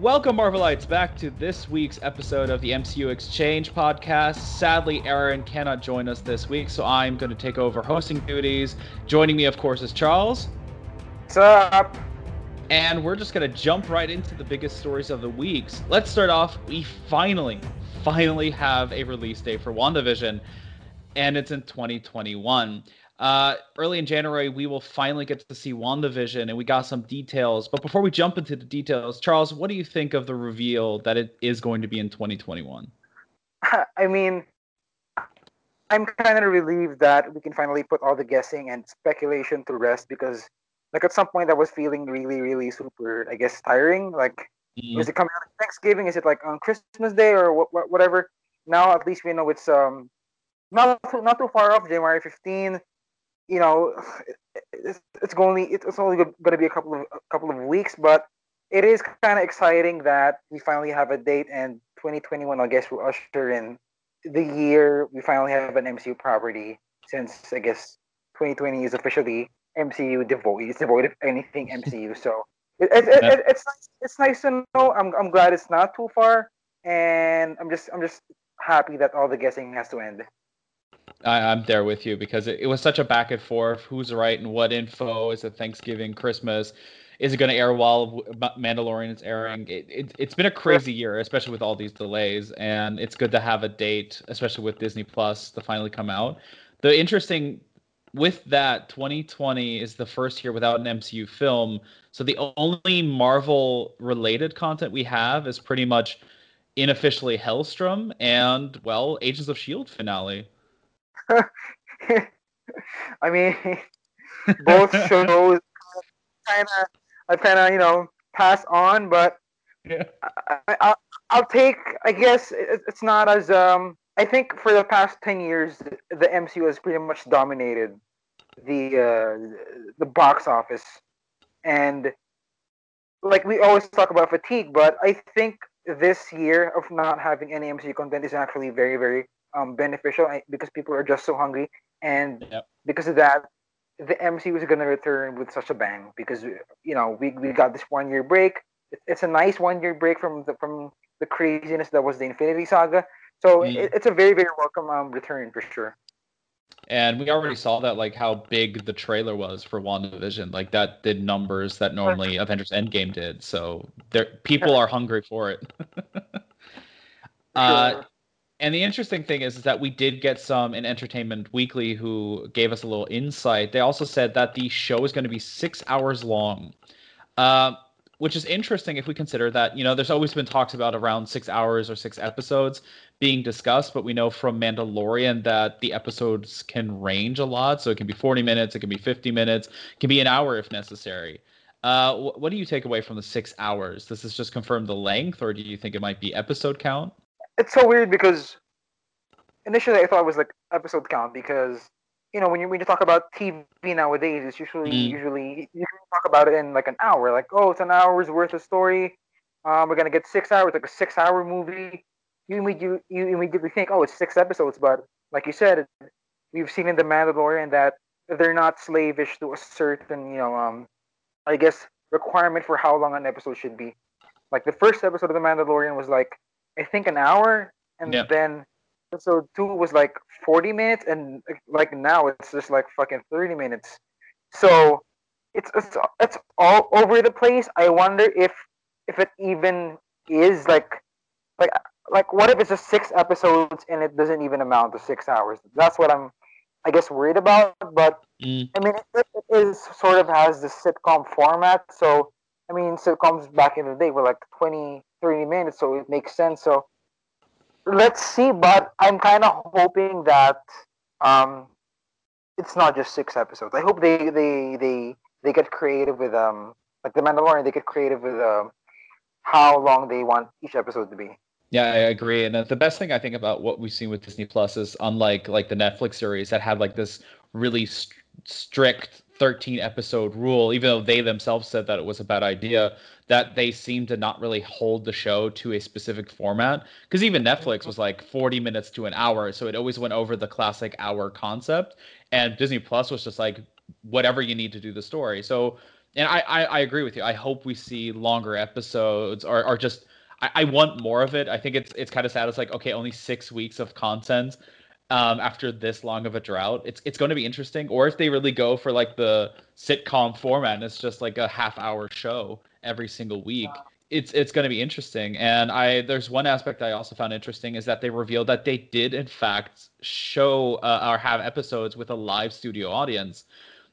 Welcome, Marvelites, back to this week's episode of the MCU Exchange podcast. Sadly, Aaron cannot join us this week, so I'm going to take over hosting duties. Joining me, of course, is Charles. What's up? And we're just going to jump right into the biggest stories of the weeks. Let's start off. We finally, finally have a release date for WandaVision, and it's in 2021. Uh, early in January, we will finally get to see WandaVision, and we got some details. But before we jump into the details, Charles, what do you think of the reveal that it is going to be in 2021? I mean, I'm kind of relieved that we can finally put all the guessing and speculation to rest because, like, at some point I was feeling really, really super, I guess, tiring. Like, mm-hmm. is it coming out Thanksgiving? Is it like on Christmas Day or what, what, whatever? Now at least we know it's um not too, not too far off, January 15 you know, it's, it's only it's only going to be a couple of a couple of weeks, but it is kind of exciting that we finally have a date, and 2021, I guess, will usher in the year we finally have an MCU property. Since I guess 2020 is officially MCU devoid, it's devoid of anything MCU. So it, it, it, it, it's nice, it's nice to know. I'm I'm glad it's not too far, and I'm just I'm just happy that all the guessing has to end. I, am there with you because it, it, was such a back and forth. Who's right and what info? Is it Thanksgiving, Christmas? Is it going to air while Mandalorian is airing? It, it, it's been a crazy year, especially with all these delays. And it's good to have a date, especially with Disney Plus, to finally come out. The interesting with that, 2020 is the first year without an MCU film. So the only Marvel related content we have is pretty much unofficially Helstrom and, well, Agents of S.H.I.E.L.D. finale. I mean, both shows kind of I've kind of you know passed on, but yeah. I, will take. I guess it's not as um. I think for the past ten years, the MCU has pretty much dominated the uh, the box office, and like we always talk about fatigue, but I think this year of not having any MCU content is actually very very um, beneficial because people are just so hungry, and yep. because of that, the MCU was gonna return with such a bang because you know we, we got this one year break. It's a nice one year break from the from the craziness that was the Infinity Saga. So mm. it, it's a very very welcome um, return for sure. And we already saw that, like how big the trailer was for WandaVision. Like that did numbers that normally Avengers Endgame did. So there, people are hungry for it. uh, and the interesting thing is, is that we did get some in Entertainment Weekly who gave us a little insight. They also said that the show is going to be six hours long, uh, which is interesting if we consider that, you know, there's always been talks about around six hours or six episodes being discussed, but we know from Mandalorian that the episodes can range a lot. So it can be 40 minutes, it can be 50 minutes, it can be an hour if necessary. Uh, wh- what do you take away from the six hours? Does this just confirm the length, or do you think it might be episode count? It's so weird because initially I thought it was like episode count because you know when you when you talk about TV nowadays, it's usually mm. usually you talk about it in like an hour. Like oh, it's an hour's worth of story. Um, we're gonna get six hours, like a six-hour movie. You immediately you immediately think, oh, it's six episodes. But like you said, we've seen in the Mandalorian that they're not slavish to a certain you know um, I guess requirement for how long an episode should be. Like the first episode of the Mandalorian was like I think an hour, and yeah. then episode two was like 40 minutes, and like now it's just like fucking 30 minutes. So it's it's it's all over the place. I wonder if if it even is like like like what if it's just six episodes and it doesn't even amount to six hours? That's what I'm I guess worried about. But mm. I mean, it, it is sort of has the sitcom format, so I mean, sitcoms back in the day were like 20, 30 minutes, so it makes sense. So let's see, but I'm kind of hoping that um, it's not just six episodes. I hope they they they they get creative with um like the Mandalorian. They get creative with um how long they want each episode to be. Yeah, I agree. And the best thing I think about what we've seen with Disney Plus is unlike like the Netflix series that had like this really st- strict 13 episode rule, even though they themselves said that it was a bad idea, that they seem to not really hold the show to a specific format. Because even Netflix was like 40 minutes to an hour. So it always went over the classic hour concept. And Disney Plus was just like, whatever you need to do the story. So and I, I, I agree with you. I hope we see longer episodes or, or just I, I want more of it. I think it's it's kind of sad. It's like okay, only six weeks of content um, after this long of a drought. It's it's going to be interesting. Or if they really go for like the sitcom format, and it's just like a half hour show every single week. It's it's going to be interesting. And I there's one aspect I also found interesting is that they revealed that they did in fact show uh, or have episodes with a live studio audience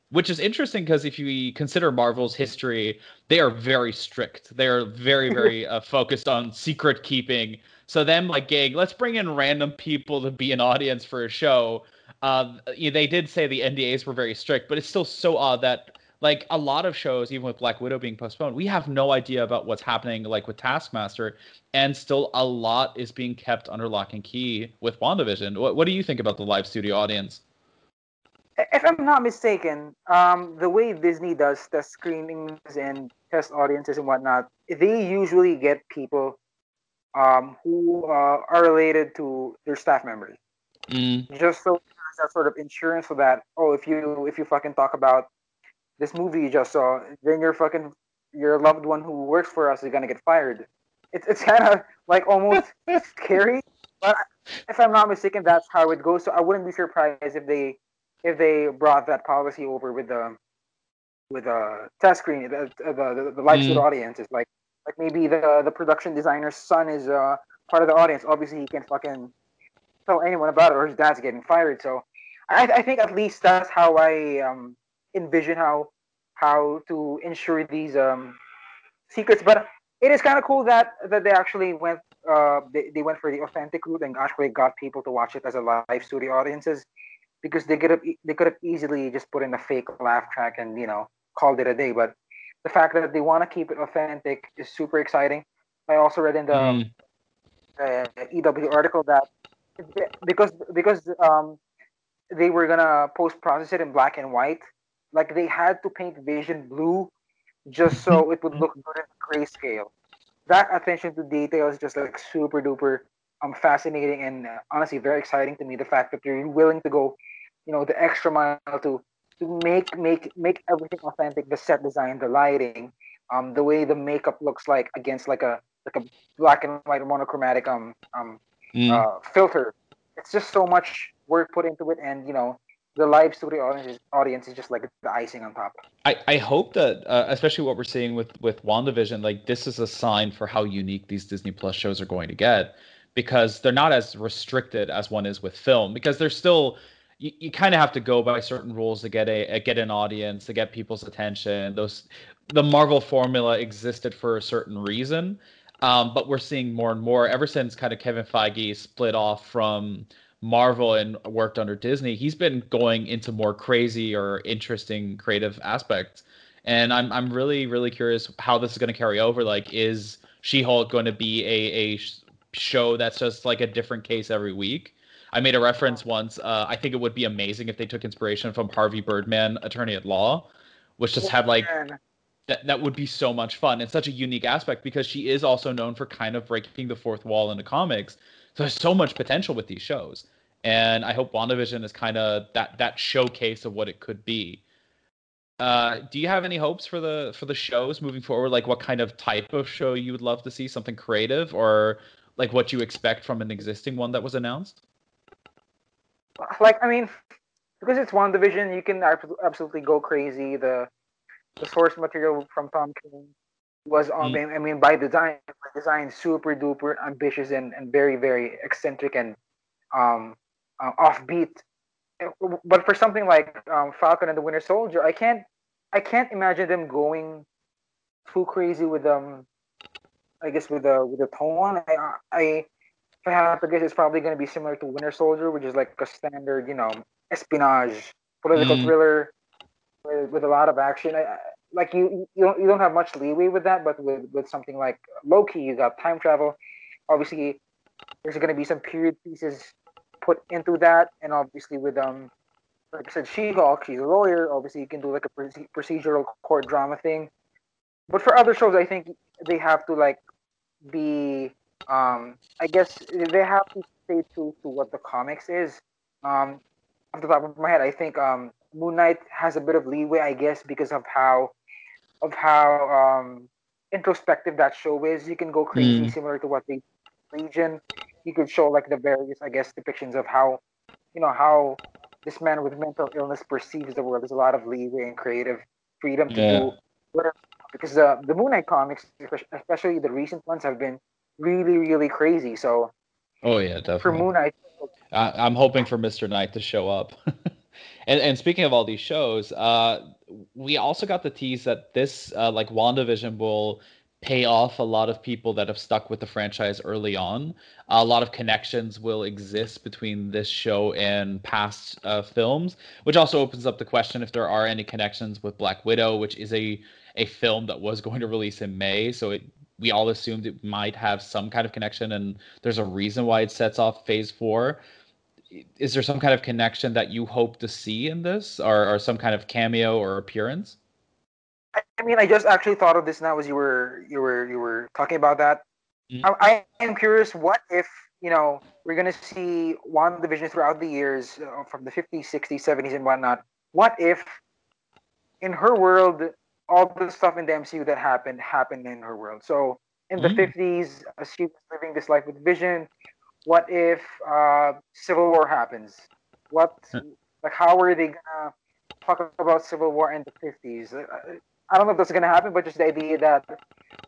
which is interesting because if you consider Marvel's history, they are very strict. They are very, very uh, focused on secret keeping. So them like gang, let's bring in random people to be an audience for a show. Uh, they did say the NDAs were very strict, but it's still so odd that like a lot of shows, even with Black Widow being postponed, we have no idea about what's happening like with Taskmaster, and still a lot is being kept under lock and key with WandaVision. What, what do you think about the live studio audience? if I'm not mistaken, um, the way Disney does the screenings and test audiences and whatnot, they usually get people um, who uh, are related to their staff members, mm. just so that sort of insurance for that. Oh, if you if you fucking talk about this movie you just saw, then your fucking your loved one who works for us is gonna get fired. It's it's kind of like almost scary, but if I'm not mistaken, that's how it goes. So I wouldn't be surprised if they if they brought that policy over with the with a test screen, the the, the, the live mm. audience is like like maybe the the production designer's son is uh part of the audience. Obviously, he can't fucking tell anyone about it, or his dad's getting fired. So I, I think at least that's how I um envision how how to ensure these um secrets. But it is kind of cool that that they actually went uh they, they went for the authentic route and actually got people to watch it as a live studio audiences because they could have they could have easily just put in a fake laugh track and you know called it a day. But the fact that they want to keep it authentic is super exciting. I also read in the mm. uh, EW article that because because um, they were gonna post process it in black and white, like they had to paint Vision blue just so it would look good in grayscale. That attention to detail is just like super duper um fascinating and uh, honestly very exciting to me. The fact that they're willing to go you know the extra mile to to make make make everything authentic the set design the lighting um the way the makeup looks like against like a like a black and white monochromatic um um mm. uh, filter it's just so much work put into it and you know the live studio audience, audience is just like the icing on top. I, I hope that, uh, especially what we're seeing with with WandaVision, like this is a sign for how unique these Disney Plus shows are going to get, because they're not as restricted as one is with film. Because they're still you, you kind of have to go by certain rules to get a, a, get an audience to get people's attention. Those the marvel formula existed for a certain reason um, but we're seeing more and more ever since kind of kevin feige split off from marvel and worked under disney he's been going into more crazy or interesting creative aspects. And i'm, I'm really really curious how this is going to carry over. Like is she-hulk going to be a, a show that's just like a different case every week I made a reference once. Uh, I think it would be amazing if they took inspiration from Harvey Birdman, Attorney at Law, which just had like that. That would be so much fun and such a unique aspect because she is also known for kind of breaking the fourth wall in the comics. So there's so much potential with these shows, and I hope WandaVision is kind of that that showcase of what it could be. Uh, do you have any hopes for the for the shows moving forward? Like, what kind of type of show you would love to see? Something creative, or like what you expect from an existing one that was announced? Like I mean, because it's WandaVision, you can absolutely go crazy. The the source material from Tom King was on. Mm. I mean, by design, by design, super duper ambitious and, and very very eccentric and um, uh, offbeat. But for something like um, Falcon and the Winter Soldier, I can't I can't imagine them going too crazy with them. I guess with the with the tone. I I I have to guess, it's probably going to be similar to Winter Soldier, which is like a standard, you know, espionage political mm. thriller with, with, a lot of action. I, like you, you don't you don't have much leeway with that, but with with something like Loki, you got time travel. Obviously, there's going to be some period pieces put into that, and obviously with um, like I said, She-Hulk, she's a lawyer. Obviously, you can do like a procedural court drama thing. But for other shows, I think they have to like be um, I guess they have to stay true to what the comics is. Um, off the top of my head, I think um, Moon Knight has a bit of leeway, I guess, because of how of how um, introspective that show is. You can go crazy, mm. similar to what the Legion. You could show like the various, I guess, depictions of how, you know, how this man with mental illness perceives the world. There's a lot of leeway and creative freedom to yeah. do whatever. Because the the Moon Knight comics, especially the recent ones, have been really, really crazy. So. Oh yeah, definitely. For Moon Knight. I, am hoping for Mr. Knight to show up. and and speaking of all these shows, uh, we also got the tease that this uh, like WandaVision will pay off a lot of people that have stuck with the franchise early on. A lot of connections will exist between this show and past uh, films, which also opens up the question if there are any connections with Black Widow, which is a a film that was going to release in May. So it we all assumed it might have some kind of connection, and there's a reason why it sets off Phase Four. Is there some kind of connection that you hope to see in this, or, or some kind of cameo or appearance? I mean, I just actually thought of this now as you were you were you were talking about that. Mm-hmm. I, I, am curious, what if you know we're gonna see WandaVision throughout the years uh, from the 50s, 60s, 70s, and whatnot. What if in her world all the stuff in the MCU that happened happened in her world. So in the mm. 50s, as she was living this life with Vision, what if uh, Civil War happens? What like how are they gonna talk about Civil War in the 50s? I don't know if that's gonna happen, but just the idea that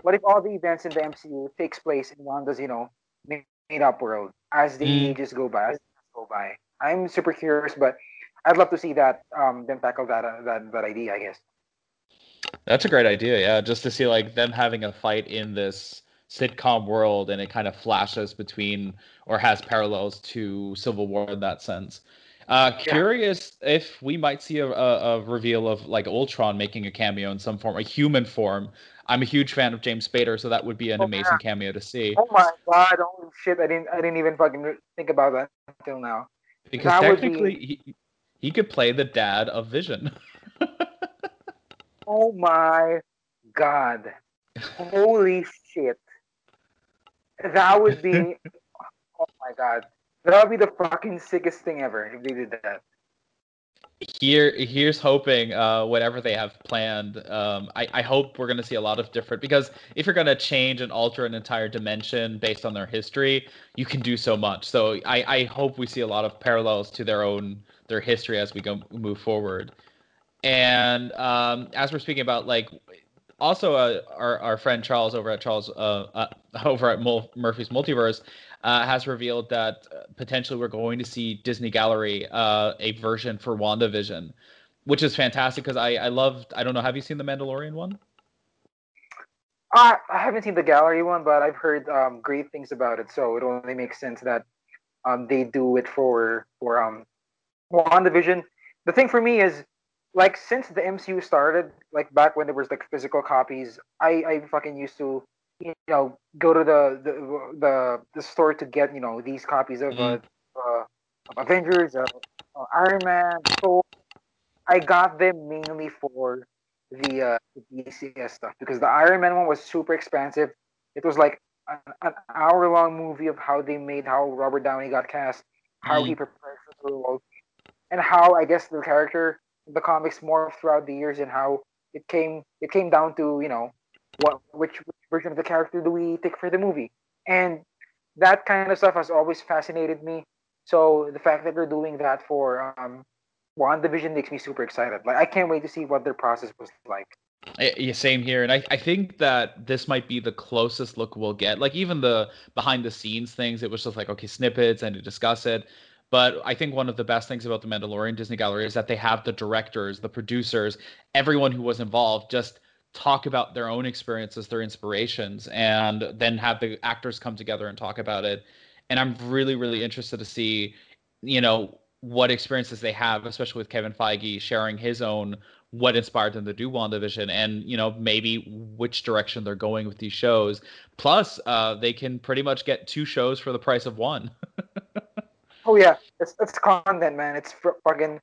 what if all the events in the MCU takes place in Wanda's, you know, made up world as the mm. ages go by, as go by. I'm super curious, but I'd love to see that um them tackle that uh, that that idea, I guess. That's a great idea, yeah. Just to see like them having a fight in this sitcom world, and it kind of flashes between or has parallels to Civil War in that sense. Uh, yeah. Curious if we might see a, a, a, reveal of like Ultron making a cameo in some form, a human form. I'm a huge fan of James Spader, so that would be an oh, amazing yeah. cameo to see. Oh my god! Oh shit! I didn't I didn't even fucking think about that until now. Because that technically, be... he he could play the dad of Vision. oh my god! Holy shit! That would be. oh my god! That would be the fucking sickest thing ever if they did that. Here, here's hoping. Uh, whatever they have planned, um, I, I hope we're gonna see a lot of different. Because if you're gonna change and alter an entire dimension based on their history, you can do so much. So I, I hope we see a lot of parallels to their own their history as we go move forward. And um, as we're speaking about like also uh, our our friend Charles over at Charles uh, uh over at Mul- Murphy's Multiverse uh, has revealed that uh, potentially we're going to see Disney Gallery uh, a version for WandaVision, which is fantastic because I I loved I don't know have you seen the Mandalorian one? I I haven't seen the gallery one, but I've heard um, great things about it. So it only makes sense that um, they do it for for um WandaVision. The thing for me is like since the MCU started, like back when there was like physical copies, I I fucking used to you know go to the the the, the store to get you know these copies of uh, uh Avengers, uh, uh, Iron Man, Thor. I got them mainly for the uh, the DCS stuff because the Iron Man one was super expensive. It was like an, an hour long movie of how they made how Robert Downey got cast, how mm. he prepared for the role, and how I guess the character the comics morphed throughout the years and how it came it came down to you know what which, which version of the character do we take for the movie? And that kind of stuff has always fascinated me. So the fact that they're doing that for um WandaVision makes me super excited. Like i can't wait to see what their process was like. Yeah, same here, and I, I think that this might be the closest look we'll get. Like even the behind the scenes things, it was just like okay, snippets and to discuss it. But I think one of the best things about the Mandalorian Disney Gallery is that they have the directors, the producers, everyone who was involved just talk about their own experiences, their inspirations, and then have the actors come together and talk about it. And I'm really, really interested to see, you know, what experiences they have, especially with Kevin Feige sharing his own what inspired them to do WandaVision and you know maybe which direction they're going with these shows. Plus, uh, they can pretty much get two shows for the price of one. Oh yeah, it's it's content, man. It's fucking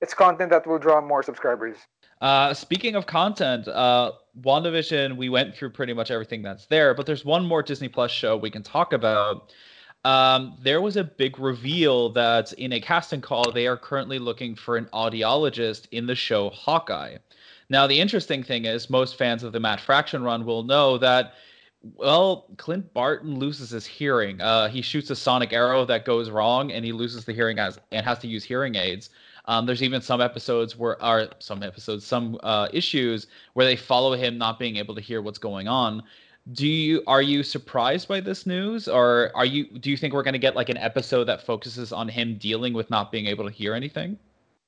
it's content that will draw more subscribers. Uh, speaking of content, uh, WandaVision, we went through pretty much everything that's there, but there's one more Disney Plus show we can talk about. Um, there was a big reveal that in a casting call, they are currently looking for an audiologist in the show Hawkeye. Now, the interesting thing is, most fans of the Matt Fraction run will know that, well, Clint Barton loses his hearing. Uh, he shoots a sonic arrow that goes wrong, and he loses the hearing as and has to use hearing aids. Um, there's even some episodes where are some episodes, some uh, issues where they follow him not being able to hear what's going on. Do you are you surprised by this news, or are you do you think we're going to get like an episode that focuses on him dealing with not being able to hear anything?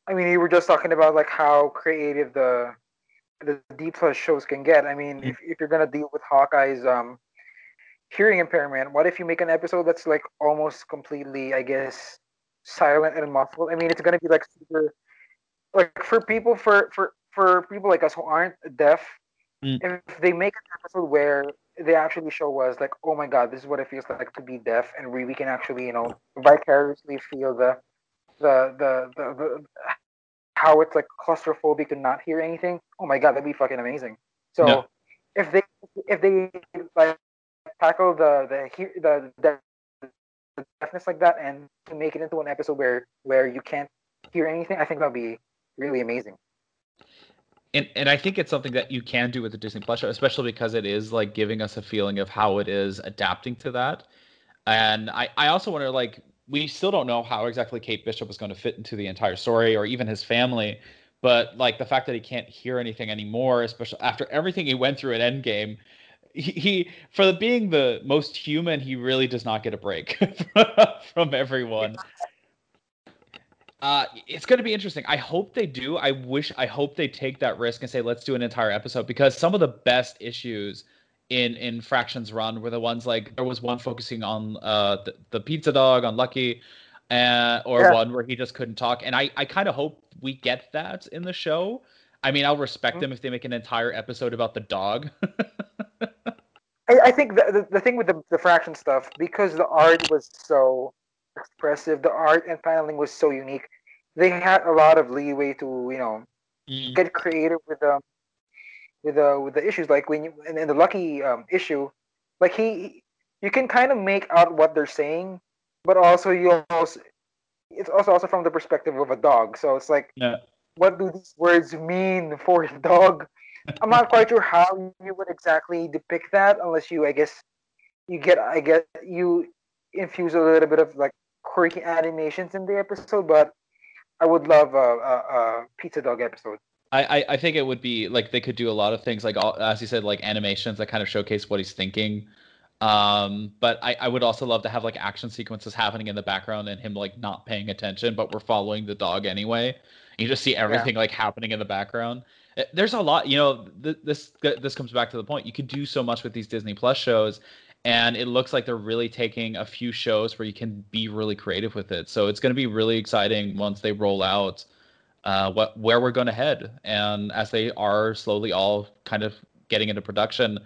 I mean, you were just talking about like how creative the the D plus shows can get. I mean, mm-hmm. if, if you're gonna deal with Hawkeye's um hearing impairment, what if you make an episode that's like almost completely, I guess, silent and muffled? I mean, it's gonna be like super like for people for for for people like us who aren't deaf, mm. if they make an episode where they actually show us like, oh my god, this is what it feels like to be deaf, and we, we can actually you know vicariously feel the the the the, the how it's like claustrophobic to not hear anything. Oh my god, that'd be fucking amazing. So if they if they like tackle the the the, the the deafness like that and make it into an episode where where you can't hear anything, I think that'd be really amazing. And and I think it's something that you can do with the Disney Plus show, especially because it is like giving us a feeling of how it is adapting to that. And I I also wonder like we still don't know how exactly Kate Bishop is going to fit into the entire story or even his family. But like the fact that he can't hear anything anymore, especially after everything he went through at Endgame, he, he for the, being the most human, he really does not get a break from everyone. Uh, it's going to be interesting. I hope they do. I wish, I hope they take that risk and say, let's do an entire episode because some of the best issues in in Fractions Run were the ones like there was one focusing on uh the, the pizza dog on Lucky, uh, or yeah. one where he just couldn't talk. And I I kind of hope we get that in the show. I mean, I'll respect mm-hmm. them if they make an entire episode about the dog. I, I, think the, the, the thing with the, the fraction stuff because the art was so expressive, the art and paneling was so unique. They had a lot of leeway to you know mm. get creative with them with the with the issues like when you and, in the lucky um, issue like he you can kind of make out what they're saying but also you also it's also also from the perspective of a dog. So it's like yeah. what do these words mean for a dog? I'm not quite sure how you would exactly depict that unless you i guess you get i guess you infuse a little bit of like quirky animations in the episode but i would love a, a, a pizza dog episode I, I think it would be like they could do a lot of things like as you said like animations that kind of showcase what he's thinking. Um but I, I would also love to have like action sequences happening in the background and him like not paying attention but we're following the dog anyway. You just see everything yeah. like happening in the background. Eh, there's a lot you know th- this this comes back to the point. You can do so much with these disney plus shows and it looks like they're really taking a few shows where you can be really creative with it. So it's going to be really exciting once they roll out uh, what where we're going to head. And as they are slowly all kind of getting into production,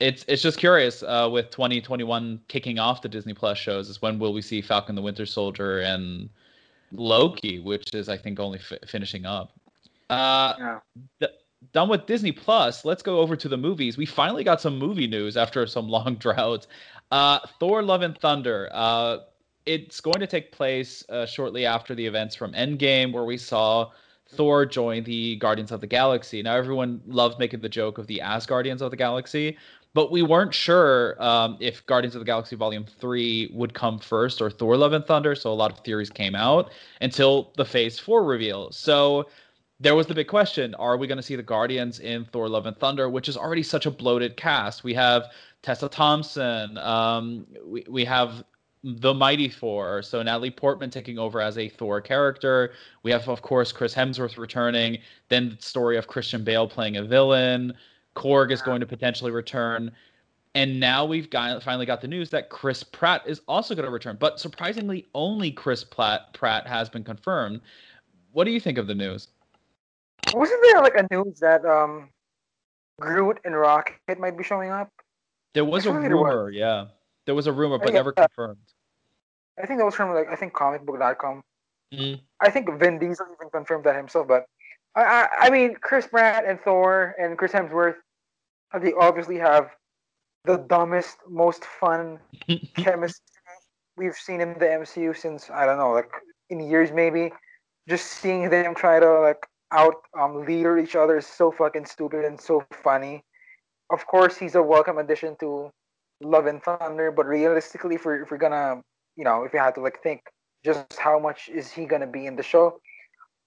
it's it's just curious uh, with 2021 kicking off the Disney Plus shows is when will we see Falcon the Winter Soldier and Loki, which is I think only f- finishing up. Uh, yeah. Th- done with Disney Plus. Let's go over to the movies. We finally got some movie news after some long droughts. Uh, Thor: Love and Thunder. It's going to take place uh, shortly after the events from Endgame, where we saw Thor join the Guardians of the Galaxy. Now, everyone loved making the joke of the Asgardians of the Galaxy, but we weren't sure um, if Guardians of the Galaxy Volume 3 would come first or Thor Love and Thunder. So a lot of theories came out until the Phase 4 reveal. So there was the big question are we going to see the Guardians in Thor Love and Thunder, which is already such a bloated cast? We have Tessa Thompson. Um, we, we have the Mighty Thor. So Natalie Portman taking over as a Thor character. We have, of course, Chris Hemsworth returning. Then the story of Christian Bale playing a villain. Korg is going to potentially return. And now we've got, finally got the news that Chris Pratt is also going to return. But surprisingly, only Chris Pratt, Pratt has been confirmed. What do you think of the news? Wasn't there like a news that um, Groot and Rocket might be showing up? There was a rumor, yeah. There was a rumor, but never confirmed. I think that was from like I think comicbook.com. Mm-hmm. I think Vin Diesel even confirmed that himself. But I, I, I mean, Chris Pratt and Thor and Chris Hemsworth, they obviously have the dumbest, most fun chemistry we've seen in the MCU since I don't know, like in years maybe. Just seeing them try to like out um, leader each other is so fucking stupid and so funny. Of course, he's a welcome addition to Love and Thunder, but realistically, if we're, if we're gonna, you know, if you had to like think just how much is he gonna be in the show,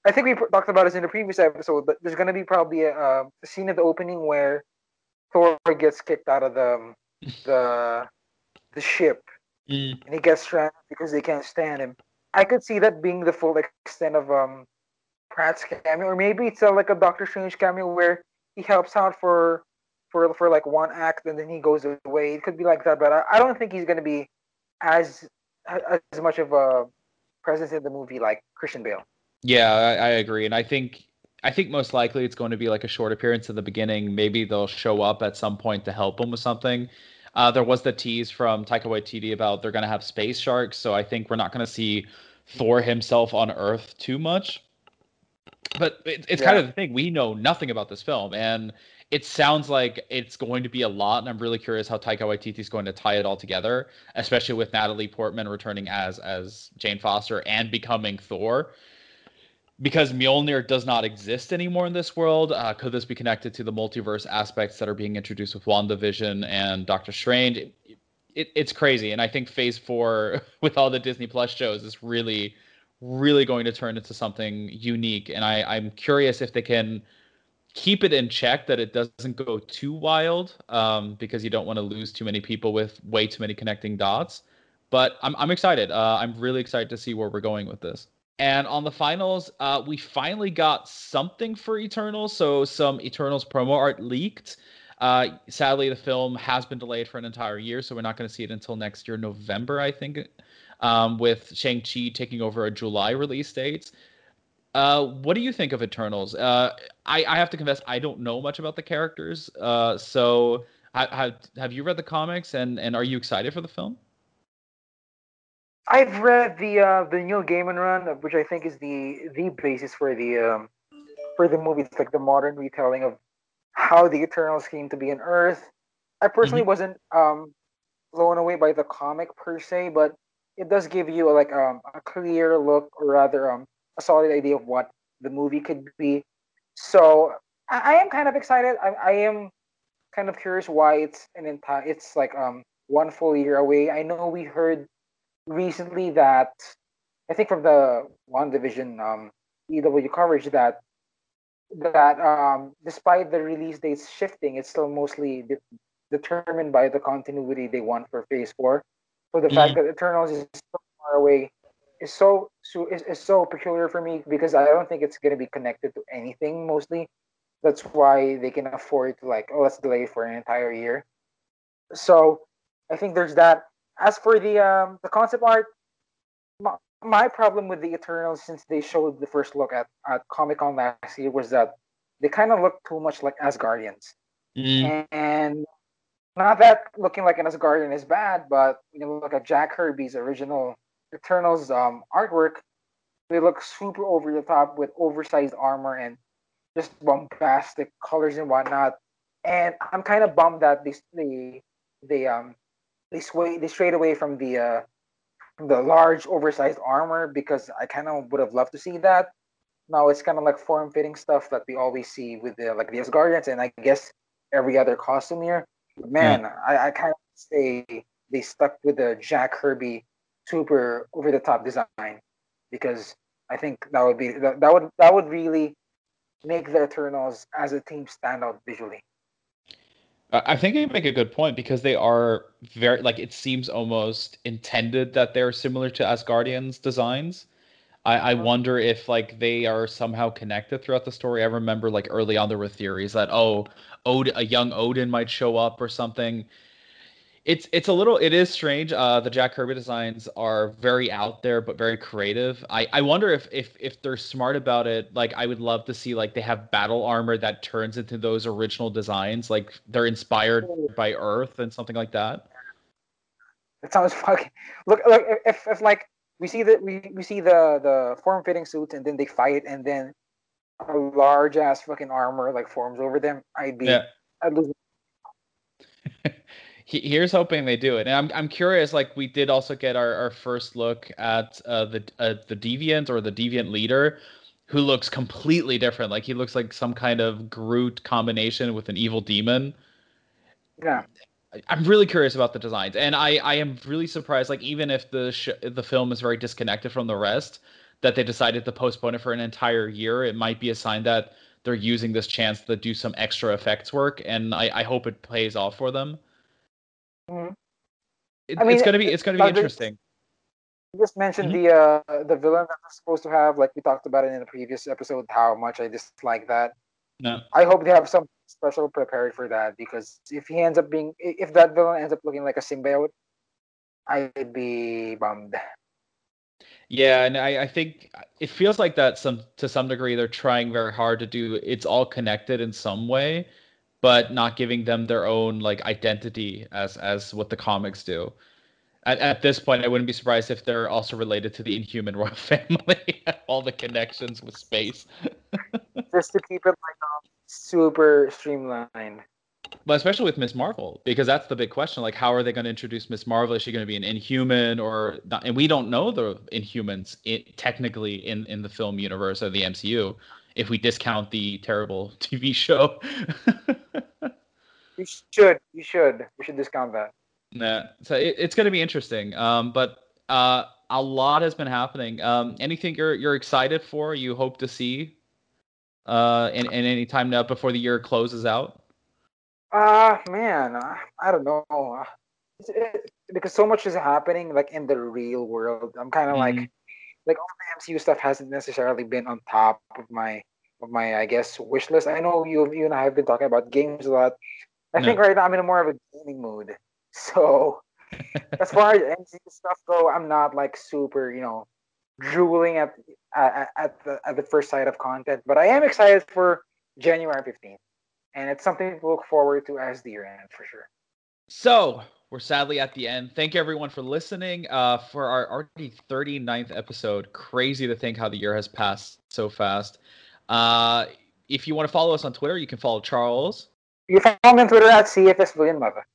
I think we talked about this in the previous episode, but there's gonna be probably a, a scene at the opening where Thor gets kicked out of the the the ship, mm. and he gets stranded because they can't stand him. I could see that being the full extent of um Pratt's cameo, or maybe it's a, like a Doctor Strange cameo where he helps out for for for like one act and then he goes away. It could be like that, but I, I don't think he's gonna be as as much of a presence in the movie like Christian Bale. Yeah, I, I agree, and I think I think most likely it's going to be like a short appearance at the beginning. Maybe they'll show up at some point to help him with something. Uh, there was the tease from Taika Waititi about they're going to have space sharks, so I think we're not going to see Thor himself on Earth too much. But it, it's yeah. kind of the thing. We know nothing about this film, and it sounds like it's going to be a lot. And I'm really curious how Taika Waititi is going to tie it all together, especially with Natalie Portman returning as as Jane Foster and becoming Thor because Mjolnir does not exist anymore in this world, uh, could this be connected to the multiverse aspects that are being introduced with WandaVision and Doctor Strange? It, it, it's crazy. And I think Phase 4, with all the Disney Plus shows, is really, really going to turn into something unique. And I, I'm curious if they can keep it in check that it doesn't go too wild um, because you don't want to lose too many people with way too many connecting dots. But I'm, I'm excited. Uh, I'm really excited to see where we're going with this. And on the finals, uh, we finally got something for Eternals. So some Eternals promo art leaked. Uh, sadly, the film has been delayed for an entire year, so we're not going to see it until next year, November, I think, um, with Shang-Chi taking over a July release date. Uh, what do you think of Eternals? Uh, I, I, have to confess, I don't know much about the characters. Uh, so, have, have you read the comics, and, and are you excited for the film? I've read the uh, the Neil Gaiman run, which I think is the the basis for the um, for the movie. It's like the modern retelling of how the Eternals came to be on Earth. I personally mm-hmm. wasn't um, blown away by the comic per se, but it does give you a, like um, a clear look, or rather um, a solid idea of what the movie could be. So I, I am kind of excited. I, I am kind of curious why it's an entire. It's like um one full year away. I know we heard recently that I think from the WandaVision um, EW coverage that that um, despite the release dates shifting, it's still mostly de- determined by the continuity they want for Phase Four. For the mm-hmm. fact that Eternals is so far away is so so is, is so peculiar for me because I don't think it's gonna be connected to anything mostly. That's why they can afford to like, oh, let's delay for an entire year. So I think there's that as for the um the concept art, my, my problem with the Eternals since they showed the first look at at Comic Con last year was that they kind of look too much like Asgardians, mm. and not that looking like an Asgardian is bad, but you look at Jack Kirby's original Eternals um, artwork, they look super over the top with oversized armor and just bombastic colors and whatnot. And I'm kind of bummed that they they they um they sway they strayed away from the uh, the large oversized armor because I kind of would have loved to see that. Now it's kind of like form fitting stuff that we always see with the like the Asgardians and I guess every other costume here. Man, mm. I, I kind of say they stuck with the Jack Kirby super over the top design because I think that would be that, that would that would really make the Eternals as a team stand out visually. I think you make a good point because they are very like it seems almost intended that they're similar to Asgardians designs. I, I uh-huh. wonder if like they are somehow connected throughout the story. I remember like early on there were theories that oh, Od- a young Odin might show up or something it's it's a little it is strange. Uh, the Jack Kirby designs are very out there but very creative. I I wonder if if if they're smart about it. Like I would love to see like they have battle armor that turns into those original designs. Like they're inspired by Earth and something like that. That sounds fucking. Look, look if if like we see that we we see the the form fitting suits and then they fight and then a large ass fucking armor like forms over them. I'd be. Yeah. I'd lose here's hoping they do it. And I'm I'm curious. Like we did also get our, our first look at uh, the uh, the deviant or the deviant leader, who looks completely different. Like he looks like some kind of Groot combination with an evil demon. Yeah. I'm really curious about the designs, and I, I am really surprised. Like even if the sh- the film is very disconnected from the rest, that they decided to postpone it for an entire year, it might be a sign that they're using this chance to do some extra effects work, and I, I hope it pays off for them. Mhm. It, I mean, it's gonna be it's gonna be uh, interesting. You just mentioned Mhm. the uh, the villain that was supposed to have, like we talked about it in the previous episode, how much I dislike that. No. I hope they have some special prepared for that because if he ends up being, if that villain ends up looking like a symbiote, I'd be bummed. Yeah, and I, I think it feels like that some to some degree they're trying very hard to do it's all connected in some way, but not giving them their own like identity as as what the comics do. At, at this point, I wouldn't be surprised if they're also related to the Inhuman royal family, all the connections with space. Just to keep it like um, super streamlined. But especially with Miss Marvel, because that's the big question. Like, how are they going to introduce Miss Marvel? Is she going to be an Inhuman or not? And we don't know the Inhumans i technically in in the film universe of the MCU, if we discount the terrible TV show. You should, you should, we should discount that. nah, so it, it's going to be interesting. Um, but uh, a lot has been happening. Um, anything you're you're excited for? You hope to see? Uh, in, in any time now before the year closes out. Ah, man, uh, I don't know. Uh, it, because so much is happening, like in the real world. I'm kind of like, Mhm. like all the MCU stuff hasn't necessarily been on top of my, of my, I guess, wish list. I know you, you and I have been talking about games a lot. I Yeah. think right now I'm in a more of a gaming mood. So, as far as MCU stuff go, I'm not like super, you know, drooling at at, at the at the first sight of content. But I am excited for January 15th, and it's something to look forward to as the year end for sure. So we're sadly at the end. Thank you everyone for listening. Uh, for our already 39th episode. Crazy to think how the year has passed so fast. Uh, if you want to follow us on Twitter, you can follow Charles, You can follow me on Twitter at CFS Billion Mother.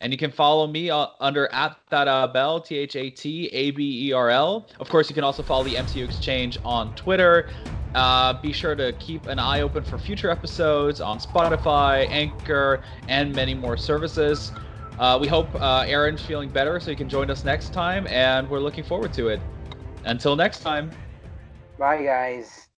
and you can follow me uh, under at that uh, bell T H A T A B E R L. Of course, you can also follow the MCU Exchange on Twitter. Uh, be sure to keep an eye open for future episodes on Spotify, Anchor, and many more services. Uh, we hope uh, Aaron's feeling better so he can join us next time, and we're looking forward to it. Until next time. Bye, guys.